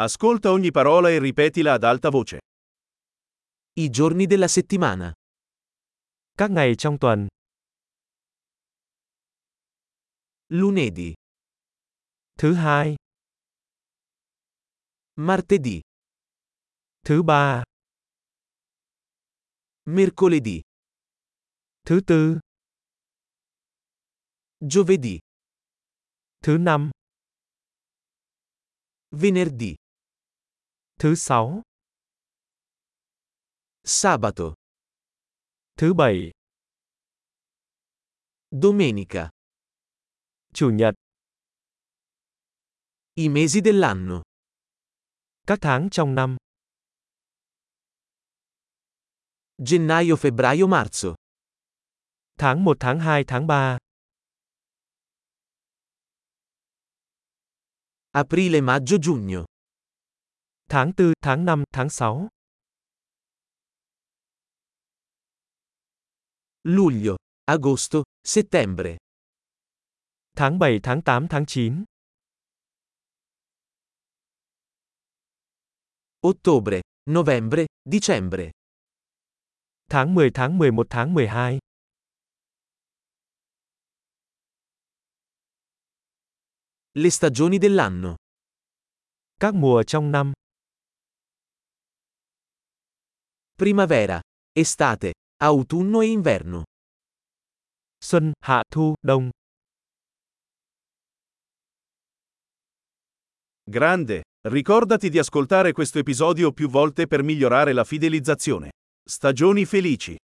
Ascolta ogni parola e ripetila ad alta voce. I giorni della settimana. Các ngày trong tuần. Lunedì. Thứ hai. Martedì. Thứ ba. Mercoledì. Thứ tư. Giovedì. Thứ năm. Venerdì. Thứ sáu. Sabato. Thứ bảy. Domenica. Chủ nhật. I mesi dell'anno. Các tháng trong năm. Gennaio, febbraio, marzo. Tháng 1, tháng 2, tháng 3. Aprile, maggio, giugno. Tháng 4, tháng 5, tháng 6. Luglio, agosto, settembre. Tháng 7, tháng 8, tháng 9. Ottobre, novembre, dicembre. Tháng 10, tháng 11, tháng 12. Le stagioni dell'anno. Các mùa trong năm. Primavera, estate, autunno e inverno. Xuân, hạ, thu, đông. Grande! Ricordati di ascoltare questo episodio più volte per migliorare la fidelizzazione. Stagioni felici!